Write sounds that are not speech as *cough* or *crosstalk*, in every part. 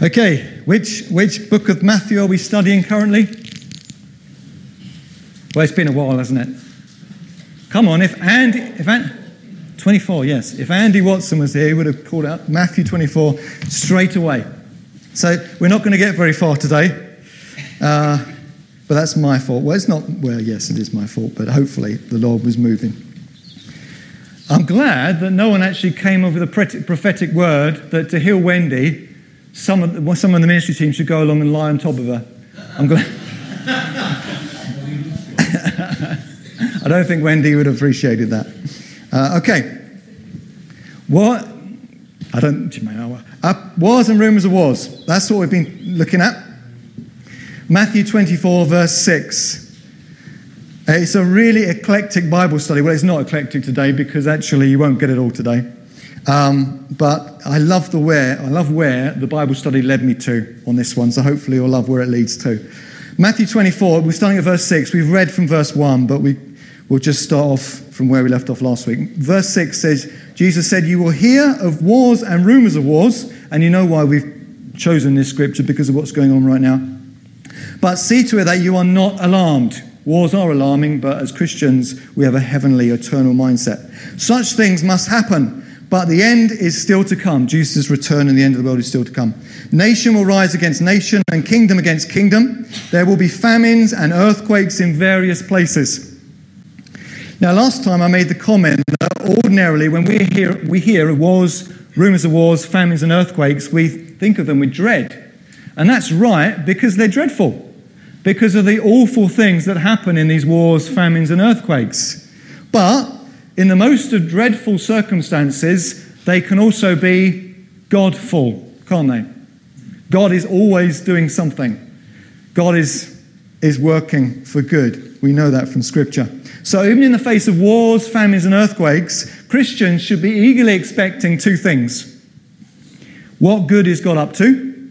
Okay, which, which book of Matthew are we studying currently? Well, it's been a while, hasn't it? Come on, if Andy, if Andy, 24, yes. If Andy Watson was here, he would have called out Matthew 24 straight away. So we're not going to get very far today, uh, but that's my fault. Well, it's not, well, yes, it is my fault, but hopefully the Lord was moving. I'm glad that no one actually came up with a prophetic word that to heal Wendy, some of, the, some of the ministry team should go along and lie on top of her. I'm glad. *laughs* I don't think Wendy would have appreciated that. Uh, okay. What? I don't. Uh, wars and rumors of wars. That's what we've been looking at. Matthew 24, verse 6. Uh, it's a really eclectic Bible study. Well, it's not eclectic today because actually you won't get it all today. Um, but I love the where, I love where the Bible study led me to on this one, so hopefully you'll love where it leads to. Matthew 24, we're starting at verse 6. We've read from verse 1, but we, we'll just start off from where we left off last week. Verse 6 says, Jesus said, You will hear of wars and rumors of wars, and you know why we've chosen this scripture because of what's going on right now. But see to it that you are not alarmed. Wars are alarming, but as Christians, we have a heavenly, eternal mindset. Such things must happen but the end is still to come. Jesus' return and the end of the world is still to come. Nation will rise against nation and kingdom against kingdom. There will be famines and earthquakes in various places. Now, last time I made the comment that ordinarily when we hear, we hear wars, rumors of wars, famines, and earthquakes, we think of them with dread. And that's right because they're dreadful, because of the awful things that happen in these wars, famines, and earthquakes. But in the most of dreadful circumstances, they can also be Godful, can't they? God is always doing something. God is, is working for good. We know that from Scripture. So, even in the face of wars, famines, and earthquakes, Christians should be eagerly expecting two things what good is God up to,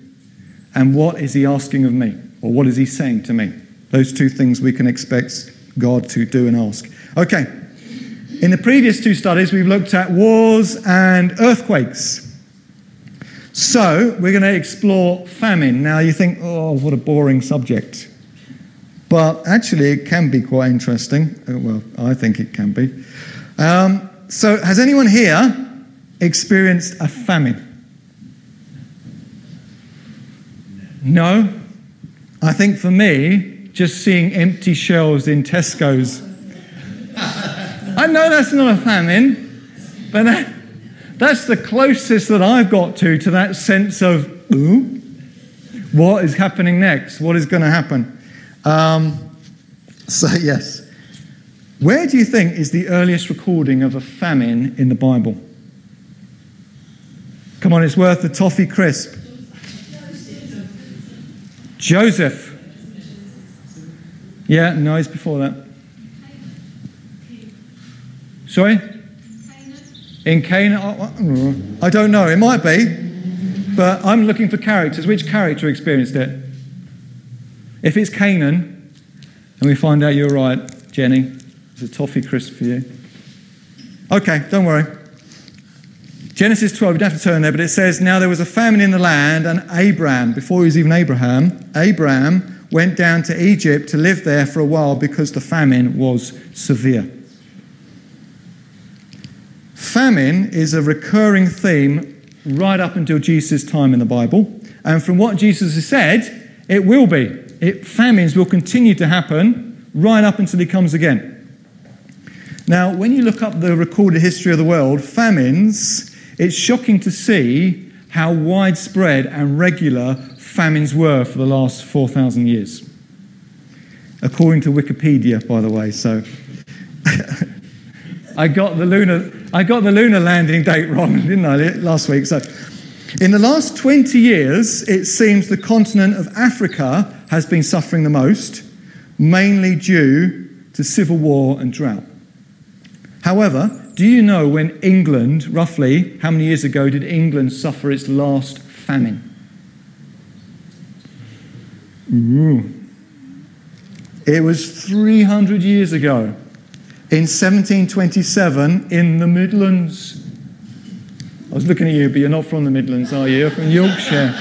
and what is He asking of me, or what is He saying to me? Those two things we can expect God to do and ask. Okay, in the previous two studies, we've looked at wars and earthquakes. So, we're going to explore famine. Now, you think, oh, what a boring subject. But actually, it can be quite interesting. Uh, well, I think it can be. Um, so, has anyone here experienced a famine? No? I think for me, just seeing empty shelves in Tesco's I know that's not a famine, but that, that's the closest that I've got to to that sense of, ooh, what is happening next? What is going to happen? Um, *laughs* so, yes. Where do you think is the earliest recording of a famine in the Bible? Come on, it's worth the toffee crisp. Joseph. Yeah, no, it's before that. Sorry? In Canaan? Oh, uh, oh, uh, mm, I don't know. It might be. But I'm looking for characters. Which character experienced it? If it's Canaan, and we find out you're right, Jenny, it's a toffee crisp for you. Okay, don't worry. Genesis 12, you don't have to turn there, but it says, Now there was a famine in the land, and Abraham, before he was even Abraham, Abraham went down to Egypt to live there for a while because the famine was severe. Famine is a recurring theme right up until Jesus' time in the Bible. And from what Jesus has said, it will be. It, famines will continue to happen right up until he comes again. Now, when you look up the recorded history of the world, famines, it's shocking to see how widespread and regular famines were for the last 4,000 years. According to Wikipedia, by the way, so *laughs* I got the lunar, I got the lunar landing date wrong, *laughs* didn't I, last week? So, in the last 20 years, it seems the continent of Africa has been suffering the most, mainly due to civil war and drought. However, do you know when England, roughly, how many years ago did England suffer its last famine? Ooh. It was 300 years ago in 1727 in the Midlands. I was looking at you, but you're not from the Midlands, are you? You're from Yorkshire.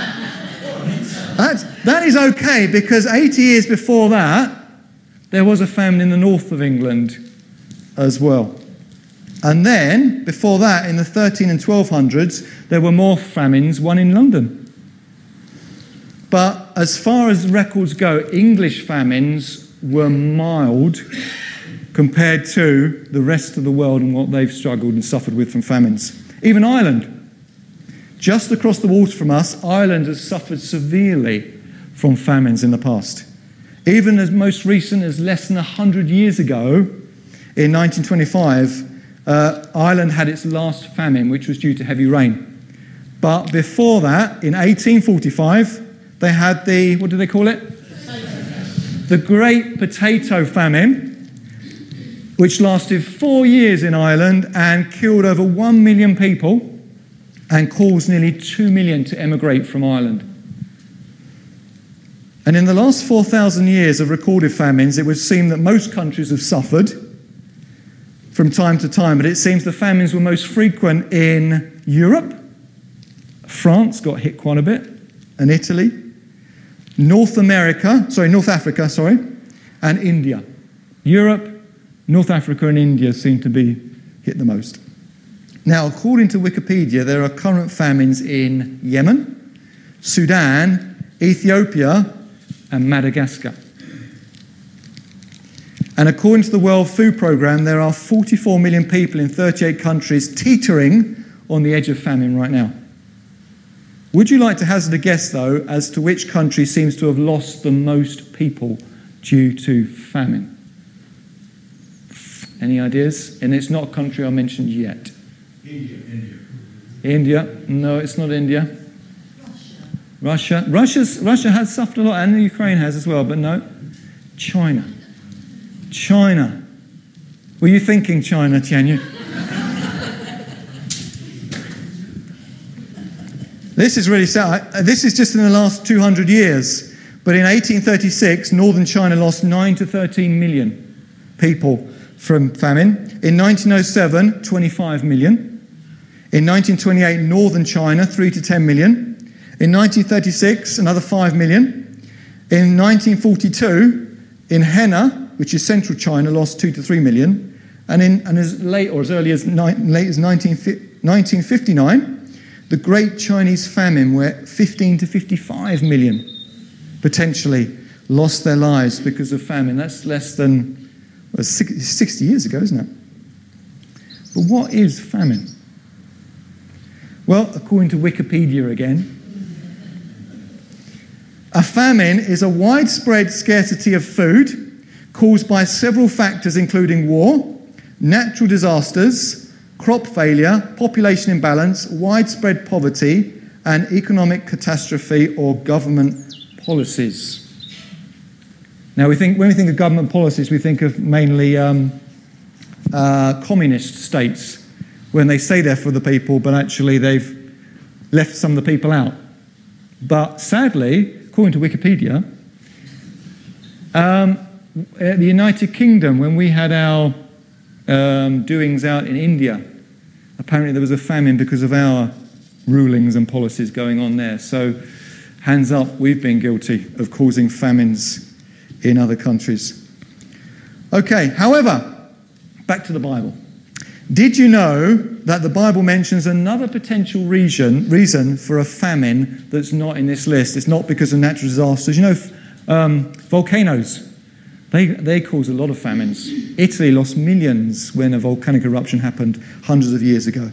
That's, that is okay because 80 years before that, there was a famine in the north of England as well. And then, before that, in the 13 and 1200s, there were more famines, one in London. But as far as records go, English famines were mild compared to the rest of the world and what they've struggled and suffered with from famines. Even Ireland, just across the water from us, Ireland has suffered severely from famines in the past. Even as most recent as less than 100 years ago, in 1925, uh, Ireland had its last famine, which was due to heavy rain. But before that, in 1845, they had the, what do they call it? The Great Potato Famine, which lasted four years in Ireland and killed over one million people and caused nearly two million to emigrate from Ireland. And in the last 4,000 years of recorded famines, it would seem that most countries have suffered from time to time, but it seems the famines were most frequent in Europe. France got hit quite a bit, and Italy, North America, sorry, North Africa, sorry, and India. Europe, North Africa, and India seem to be hit the most. Now, according to Wikipedia, there are current famines in Yemen, Sudan, Ethiopia, and Madagascar. And according to the World Food Programme, there are 44 million people in 38 countries teetering on the edge of famine right now. Would you like to hazard a guess, though, as to which country seems to have lost the most people due to famine? Any ideas? And it's not a country I mentioned yet. India, India. India? No, it's not India. Russia. Russia's, Russia has suffered a lot, and Ukraine has as well, but no. China. China. Were you thinking China, Tianyu? this is really sad. Uh, this is just in the last 200 years. But in 1836, northern China lost 9 to 13 million people from famine. In 1907, 25 million. In 1928, northern China, 3 to 10 million. In 1936, another 5 million. In 1942, in Henan, which is central China, lost 2 to 3 million. And, in, and as late or as early as, ni- late as 19, 1959, the Great Chinese Famine, where 15 to 55 million potentially lost their lives because of famine. That's less than well, 60 years ago, isn't it? But what is famine? Well, according to Wikipedia again, a famine is a widespread scarcity of food caused by several factors, including war, natural disasters, crop failure, population imbalance, widespread poverty, and economic catastrophe or government policies. Now, we think, when we think of government policies, we think of mainly um, uh, communist states when they say they're for the people, but actually they've left some of the people out. But sadly, according to Wikipedia, um, the United Kingdom, when we had our um, doings out in India, apparently there was a famine because of our rulings and policies going on there. So, hands up, we've been guilty of causing famines in other countries. Okay, however, back to the Bible. Did you know that the Bible mentions another potential reason, reason for a famine that's not in this list? It's not because of natural disasters. You know, um, volcanoes, they, they cause a lot of famines. Italy lost millions when a volcanic eruption happened hundreds of years ago.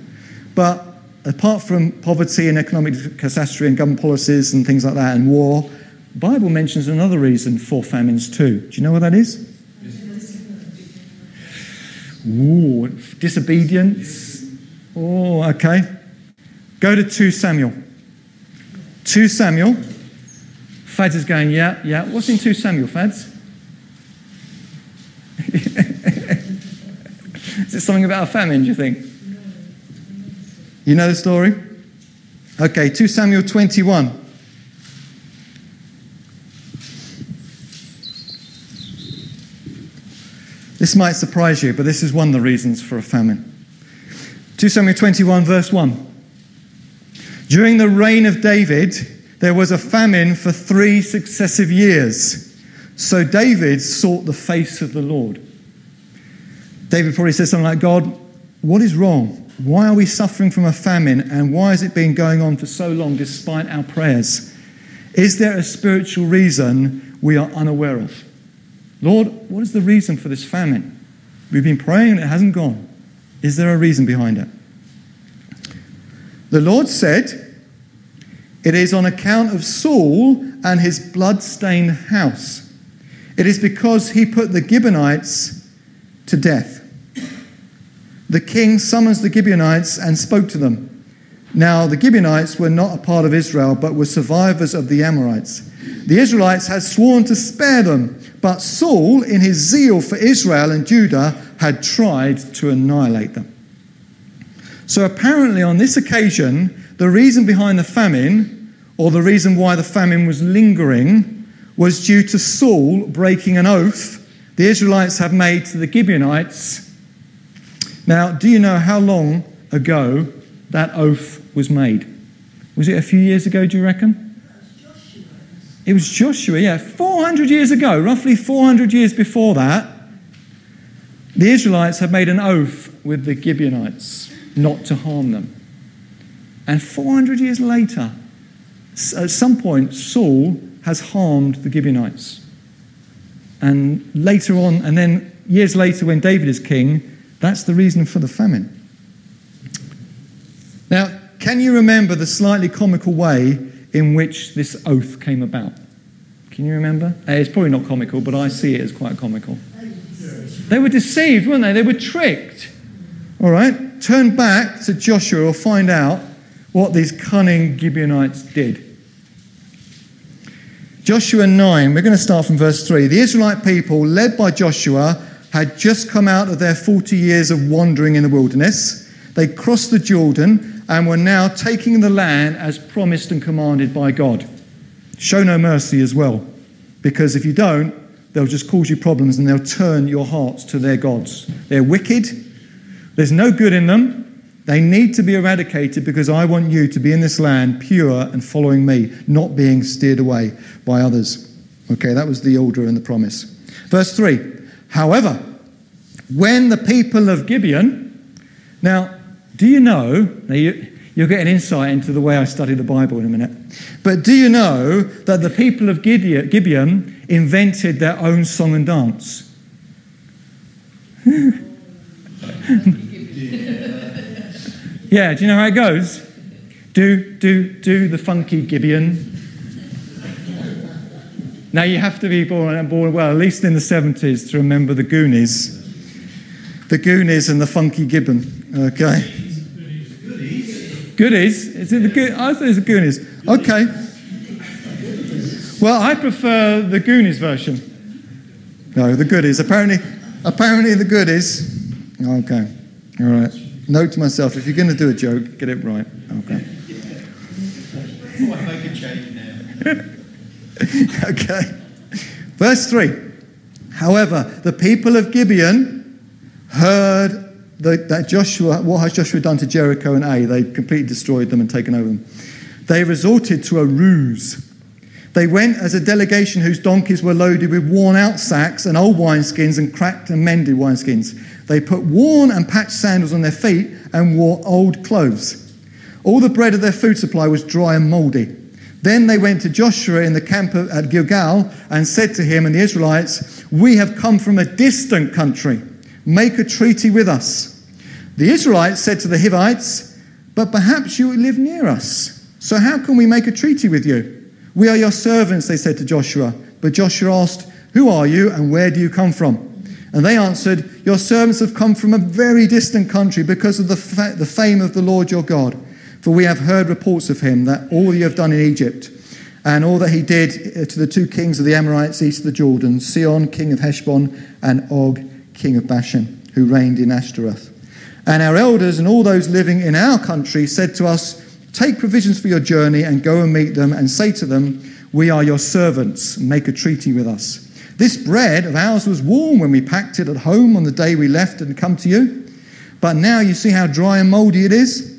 But apart from poverty and economic catastrophe and government policies and things like that and war, Bible mentions another reason for famines too. Do you know what that is? Ooh, disobedience. Oh, okay. Go to 2 Samuel. 2 Samuel. Fads is going, yeah, yeah. What's in 2 Samuel, Fads? *laughs* is it something about a famine, do you think? You know the story? Okay, 2 Samuel 21. This might surprise you, but this is one of the reasons for a famine. 2 Samuel 21, verse 1. During the reign of David, there was a famine for three successive years. So David sought the face of the Lord. David probably said something like, God, what is wrong? Why are we suffering from a famine and why has it been going on for so long despite our prayers? Is there a spiritual reason we are unaware of? Lord, what is the reason for this famine? We've been praying and it hasn't gone. Is there a reason behind it? The Lord said, It is on account of Saul and his blood-stained house. It is because he put the Gibeonites to death. The king summons the Gibeonites and spoke to them. Now, the Gibeonites were not a part of Israel, but were survivors of the Amorites. The Israelites had sworn to spare them, but Saul, in his zeal for Israel and Judah, had tried to annihilate them. So, apparently, on this occasion, the reason behind the famine, or the reason why the famine was lingering, was due to Saul breaking an oath the Israelites had made to the Gibeonites. Now, do you know how long ago that oath was made? Was it a few years ago, do you reckon? It was Joshua, yeah. 400 years ago, roughly 400 years before that, the Israelites had made an oath with the Gibeonites not to harm them. And 400 years later, at some point, Saul has harmed the Gibeonites. And later on, and then years later, when David is king, that's the reason for the famine. Now, can you remember the slightly comical way in which this oath came about? Can you remember? Uh, it's probably not comical, but I see it as quite comical. They were deceived, weren't they? They were tricked. All right, turn back to Joshua, we'll find out what these cunning Gibeonites did. Joshua 9, we're going to start from verse 3. The Israelite people, led by Joshua, had just come out of their 40 years of wandering in the wilderness. They crossed the Jordan and were now taking the land as promised and commanded by God. Show no mercy as well, because if you don't, they'll just cause you problems and they'll turn your hearts to their gods. They're wicked, there's no good in them. They need to be eradicated because I want you to be in this land pure and following me, not being steered away by others. Okay, that was the order and the promise. Verse 3 However, when the people of Gibeon, now do you know, now you, you'll get an insight into the way I study the Bible in a minute, but do you know that the people of Gibeon invented their own song and dance? *laughs* yeah, do you know how it goes? Do, do, do the funky Gibeon. Now you have to be born, born well, at least in the 70s, to remember the Goonies. The Goonies and the funky Gibbon, okay? Goodies? Is it the good? I thought it was the Goonies. Okay. Well, I prefer the Goonies version. No, the Goodies. Apparently, apparently the Goodies. Okay. All right. Note to myself: if you're going to do a joke, get it right. Okay. make a change now. okay. Verse three. However, the people of Gibeon heard that Joshua, what has Joshua done to Jericho and Ai? They completely destroyed them and taken over them. They resorted to a ruse. They went as a delegation whose donkeys were loaded with worn out sacks and old wineskins and cracked and mended wineskins. They put worn and patched sandals on their feet and wore old clothes. All the bread of their food supply was dry and mouldy. Then they went to Joshua in the camp at Gilgal and said to him and the Israelites, We have come from a distant country. Make a treaty with us. The Israelites said to the Hivites, But perhaps you live near us. So how can we make a treaty with you? We are your servants, they said to Joshua. But Joshua asked, Who are you and where do you come from? And they answered, Your servants have come from a very distant country because of the, fa- the fame of the Lord your God. For we have heard reports of him, that all you have done in Egypt, and all that he did uh, to the two kings of the Amorites east of the Jordan, Sihon, king of Heshbon, and Og, king of Bashan, who reigned in Ashtaroth. And our elders and all those living in our country said to us, Take provisions for your journey and go and meet them and say to them, We are your servants, make a treaty with us. This bread of ours was warm when we packed it at home on the day we left and come to you. But now you see how dry and moldy it is.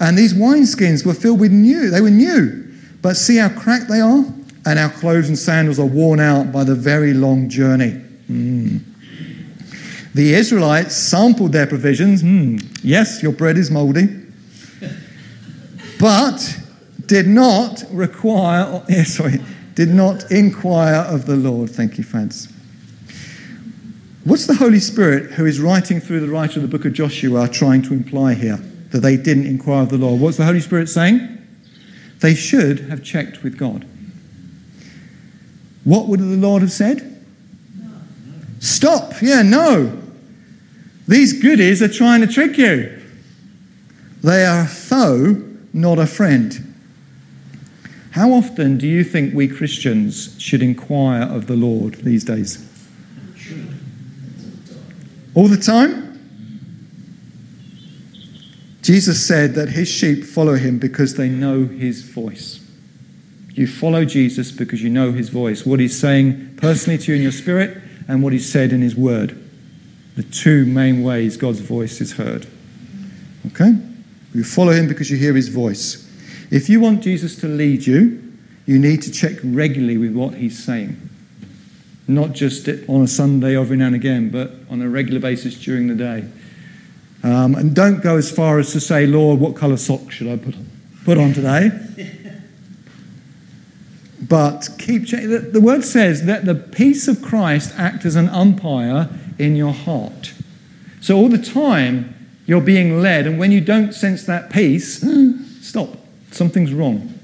And these wineskins were filled with new, they were new. But see how cracked they are? And our clothes and sandals are worn out by the very long journey. Mm. The Israelites sampled their provisions. Mm. Yes, your bread is moldy. but did not require, *laughs* sorry, did not inquire of the Lord. Thank you, friends. What's the Holy Spirit who is writing through the writer of the book of Joshua trying to imply here? That they didn't inquire of the Lord. What's the Holy Spirit saying? They should have checked with God. What would the Lord have said? No. Stop. Yeah, no. These goodies are trying to trick you. They are a foe, not a friend. How often do you think we Christians should inquire of the Lord these days? All the time? Jesus said that his sheep follow him because they know his voice. You follow Jesus because you know his voice, what he's saying personally to you in your spirit, and what he's said in his word. The two main ways God's voice is heard. Okay? You follow him because you hear his voice. If you want Jesus to lead you, you need to check regularly with what he's saying. Not just on a Sunday every now and again, but on a regular basis during the day. Um, and don't go as far as to say, Lord, what colour socks should I put on, put on today? *laughs* but keep checking. The, the word says that the peace of Christ act as an umpire in your heart. So all the time you're being led, and when you don't sense that peace, *gasps* stop. Something's wrong.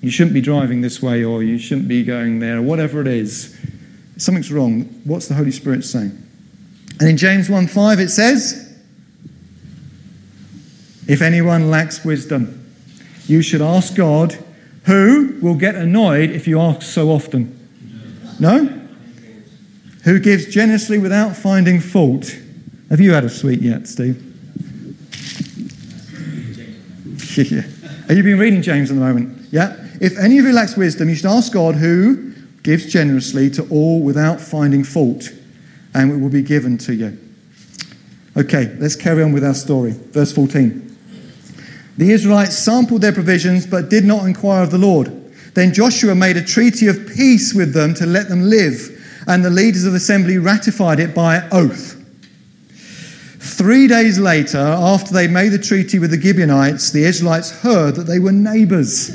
You shouldn't be driving this way, or you shouldn't be going there, or whatever it is. Something's wrong. What's the Holy Spirit saying? And in James 1 5 it says, if anyone lacks wisdom, you should ask God, who will get annoyed if you ask so often. No? Who gives generously without finding fault. Have you had a sweet yet, Steve? *laughs* yeah. Have you been reading James at the moment? Yeah? If any of you lacks wisdom, you should ask God who gives generously to all without finding fault, and it will be given to you. Okay, let's carry on with our story. Verse 14. The Israelites sampled their provisions but did not inquire of the Lord. Then Joshua made a treaty of peace with them to let them live, and the leaders of the assembly ratified it by oath. Three days later, after they made the treaty with the Gibeonites, the Israelites heard that they were neighbors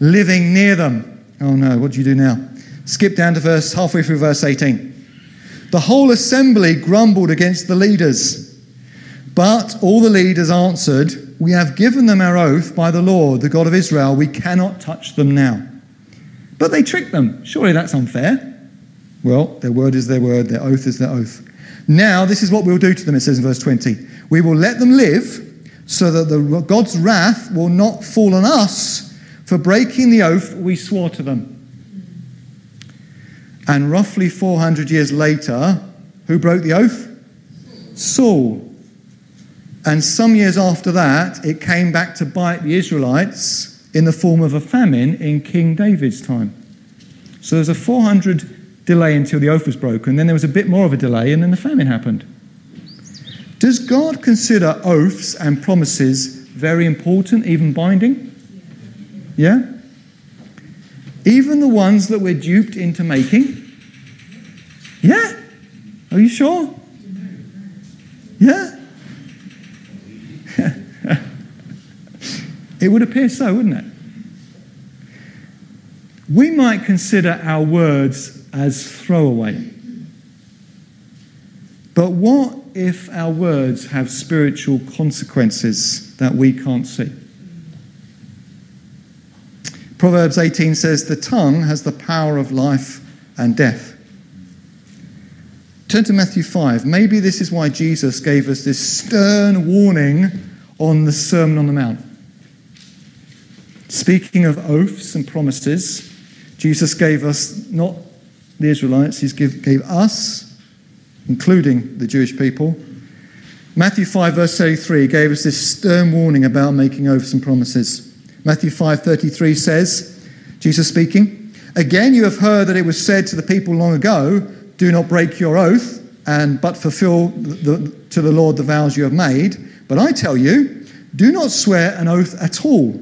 living near them. Oh no, what do you do now? Skip down to verse halfway through verse 18. The whole assembly grumbled against the leaders, but all the leaders answered, we have given them our oath by the Lord, the God of Israel. We cannot touch them now. But they tricked them. Surely that's unfair. Well, their word is their word, their oath is their oath. Now, this is what we'll do to them, it says in verse 20. We will let them live so that the, God's wrath will not fall on us for breaking the oath we swore to them. And roughly 400 years later, who broke the oath? Saul. And some years after that, it came back to bite the Israelites in the form of a famine in King David's time. So there's a 400 delay until the oath was broken. Then there was a bit more of a delay, and then the famine happened. Does God consider oaths and promises very important, even binding? Yeah? Even the ones that we're duped into making? Yeah? Are you sure? Yeah? *laughs* It would appear so, wouldn't it? We might consider our words as throwaway. But what if our words have spiritual consequences that we can't see? Proverbs 18 says, The tongue has the power of life and death. Turn to Matthew 5. Maybe this is why Jesus gave us this stern warning on the Sermon on the Mount. Speaking of oaths and promises, Jesus gave us, not the Israelites, he gave us, including the Jewish people. Matthew 5, verse 33 gave us this stern warning about making oaths and promises. Matthew 5, 33 says, Jesus speaking, Again, you have heard that it was said to the people long ago, Do not break your oath, and but fulfill the, to the Lord the vows you have made. But I tell you, do not swear an oath at all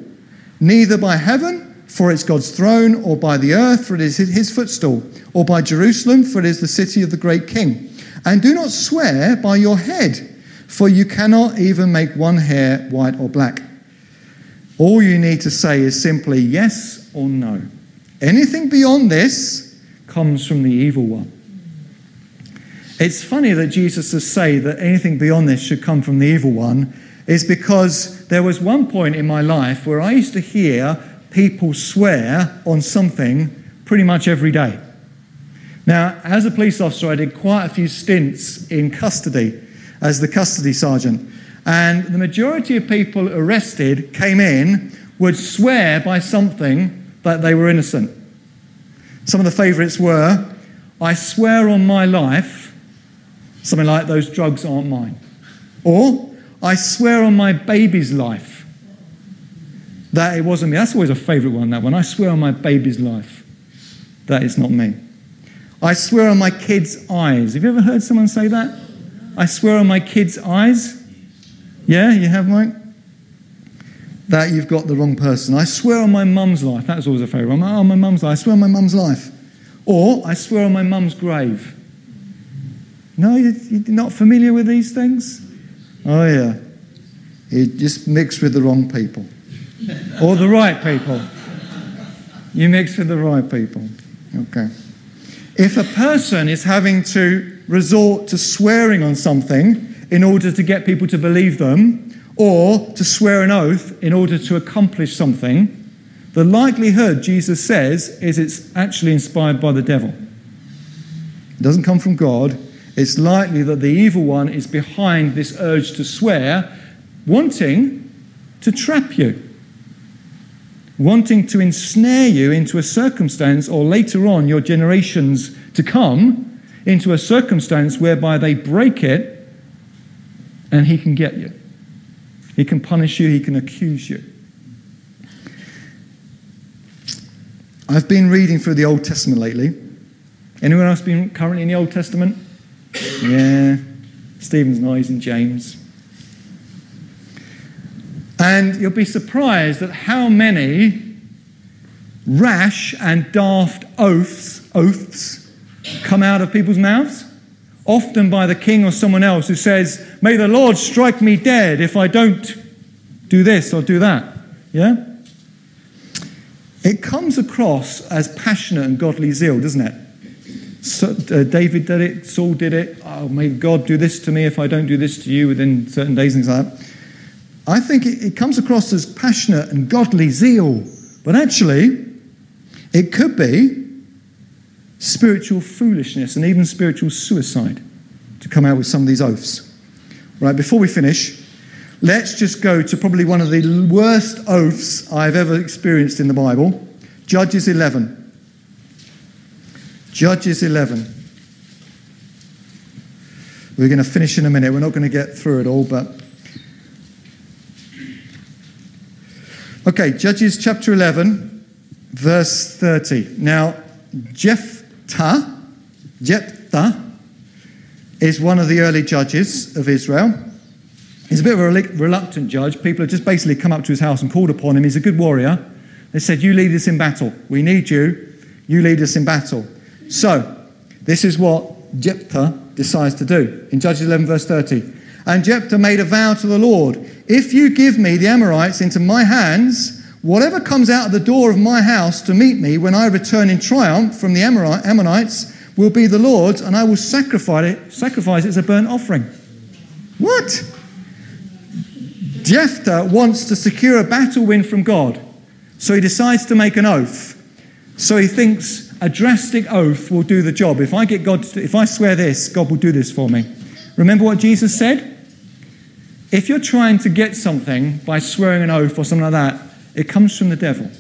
neither by heaven, for it's God's throne, or by the earth, for it is his footstool, or by Jerusalem, for it is the city of the great king. And do not swear by your head, for you cannot even make one hair white or black. All you need to say is simply yes or no. Anything beyond this comes from the evil one. It's funny that Jesus says say that anything beyond this should come from the evil one, is because there was one point in my life where I used to hear people swear on something pretty much every day. Now, as a police officer, I did quite a few stints in custody as the custody sergeant. And the majority of people arrested came in would swear by something that they were innocent. Some of the favourites were, I swear on my life Something like, those drugs aren't mine. Or, I swear on my baby's life that it wasn't me. That's always a favourite one, that one. I swear on my baby's life that it's not me. I swear on my kid's eyes. Have you ever heard someone say that? I swear on my kid's eyes. Yeah, you have, Mike? That you've got the wrong person. I swear on my mum's life. That's always a favourite one. Oh, my mum's life. I swear on my mum's life. Or I swear on my mum's grave. No, you're not familiar with these things? Oh, yeah. You just mix with the wrong people or the right people. You mix with the right people. Okay. If a person is having to resort to swearing on something in order to get people to believe them, or to swear an oath in order to accomplish something, the likelihood, Jesus says, is it's actually inspired by the devil. It doesn't come from God, it's likely that the evil one is behind this urge to swear, wanting to trap you, wanting to ensnare you into a circumstance, or later on, your generations to come, into a circumstance whereby they break it and he can get you. He can punish you, he can accuse you. I've been reading through the Old Testament lately. Anyone else been currently in the Old Testament? Yeah, Stephen's noise and James. And you'll be surprised at how many rash and daft oaths, oaths come out of people's mouths. Often by the king or someone else who says, May the Lord strike me dead if I don't do this or do that. Yeah? It comes across as passionate and godly zeal, doesn't it? So, uh, David did it, Saul did it. Oh, may God do this to me if I don't do this to you within certain days, things like that. I think it, it comes across as passionate and godly zeal, but actually, it could be spiritual foolishness and even spiritual suicide to come out with some of these oaths. Right, before we finish, let's just go to probably one of the worst oaths I've ever experienced in the Bible Judges 11. Judges 11. We're going to finish in a minute. We're not going to get through it all, but. Okay, Judges chapter 11, verse 30. Now, Jephthah, Jephthah is one of the early judges of Israel. He's a bit of a reluctant judge. People have just basically come up to his house and called upon him. He's a good warrior. They said, You lead us in battle. We need you. You lead us in battle. So, this is what Jephthah decides to do in Judges 11, verse 30. And Jephthah made a vow to the Lord If you give me the Amorites into my hands, whatever comes out of the door of my house to meet me when I return in triumph from the Ammonites will be the Lord's, and I will sacrifice it, sacrifice it as a burnt offering. What? Jephthah wants to secure a battle win from God, so he decides to make an oath. So he thinks, a drastic oath will do the job. If I get God, to, if I swear this, God will do this for me. Remember what Jesus said? If you're trying to get something by swearing an oath or something like that, it comes from the devil.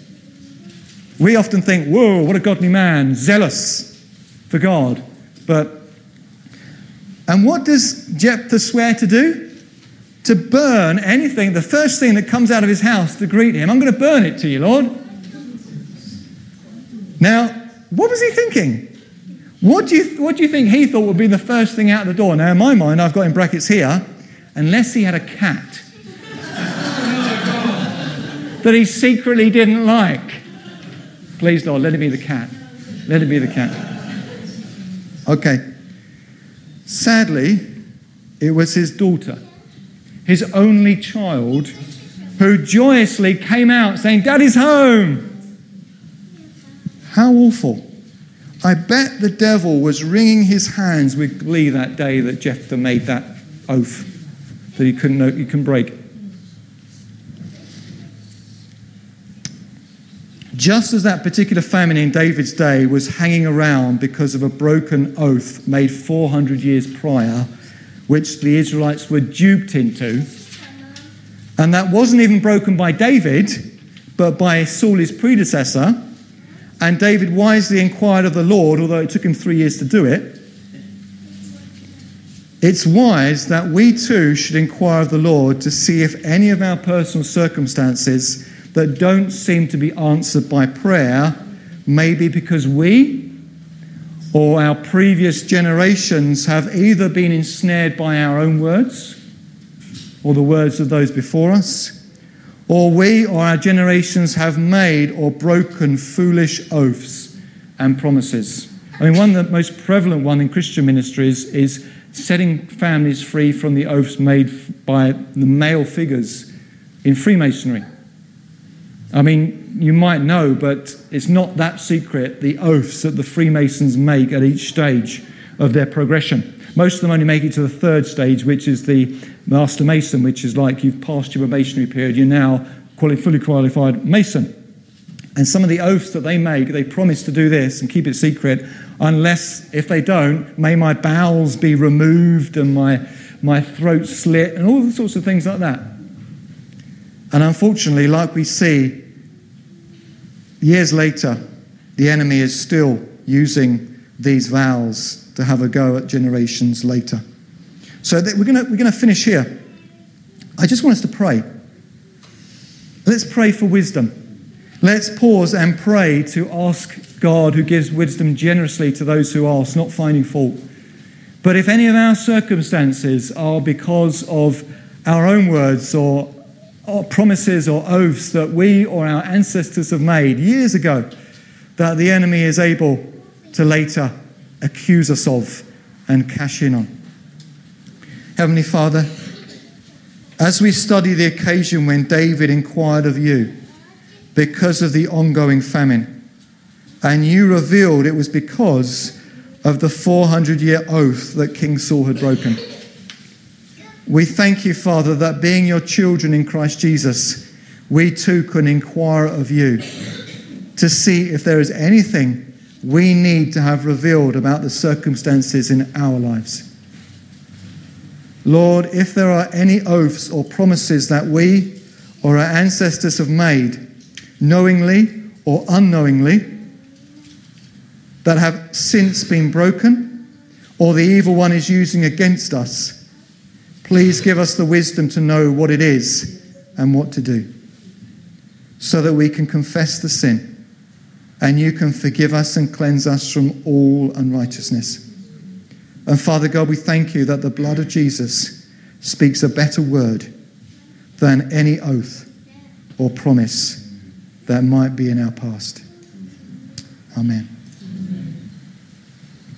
We often think, whoa, what a godly man, zealous for God. But, and what does Jephthah swear to do? To burn anything, the first thing that comes out of his house to greet him. I'm going to burn it to you, Lord. Now, what was he thinking? What do, you, what do you think he thought would be the first thing out the door? Now, in my mind, I've got in brackets here, unless he had a cat that he secretly didn't like. Please, Lord, let it be the cat. Let it be the cat. Okay. Sadly, it was his daughter, his only child, who joyously came out saying, Daddy's home. How awful. I bet the devil was wringing his hands with glee that day that Jephthah made that oath that he couldn't, he couldn't break. Just as that particular famine in David's day was hanging around because of a broken oath made 400 years prior, which the Israelites were duped into, and that wasn't even broken by David, but by Saul, his predecessor. And David wisely inquired of the Lord, although it took him three years to do it. It's wise that we too should inquire of the Lord to see if any of our personal circumstances that don't seem to be answered by prayer may be because we or our previous generations have either been ensnared by our own words or the words of those before us, or we or our generations have made or broken foolish oaths and promises. I mean, one of the most prevalent one in Christian ministries is setting families free from the oaths made by the male figures in Freemasonry. I mean, you might know, but it's not that secret the oaths that the Freemasons make at each stage of their progression. Most of them only make it to the third stage, which is the Master Mason, which is like you've passed your probationary period, you're now fully qualified Mason. And some of the oaths that they make, they promise to do this and keep it secret, unless, if they don't, may my bowels be removed and my, my throat slit and all sorts of things like that. And unfortunately, like we see, years later, the enemy is still using these vows to have a go at generations later. So we're going we're going to finish here. I just want us to pray. Let's pray for wisdom. Let's pause and pray to ask God, who gives wisdom generously to those who ask, not finding fault. But if any of our circumstances are because of our own words or promises or oaths that we or our ancestors have made years ago that the enemy is able to later accuse us of and cash in on. Heavenly Father, as we study the occasion when David inquired of you because of the ongoing famine, and you revealed it was because of the 400 year oath that King Saul had broken. We thank you, Father, that being your children in Christ Jesus, we too can inquire of you to see if there is anything we need to have revealed about the circumstances in our lives. Lord, if there are any oaths or promises that we or our ancestors have made, knowingly or unknowingly, that have since been broken, or the evil one is using against us, Please give us the wisdom to know what it is and what to do so that we can confess the sin and you can forgive us and cleanse us from all unrighteousness. And Father God, we thank you that the blood of Jesus speaks a better word than any oath or promise that might be in our past. Amen.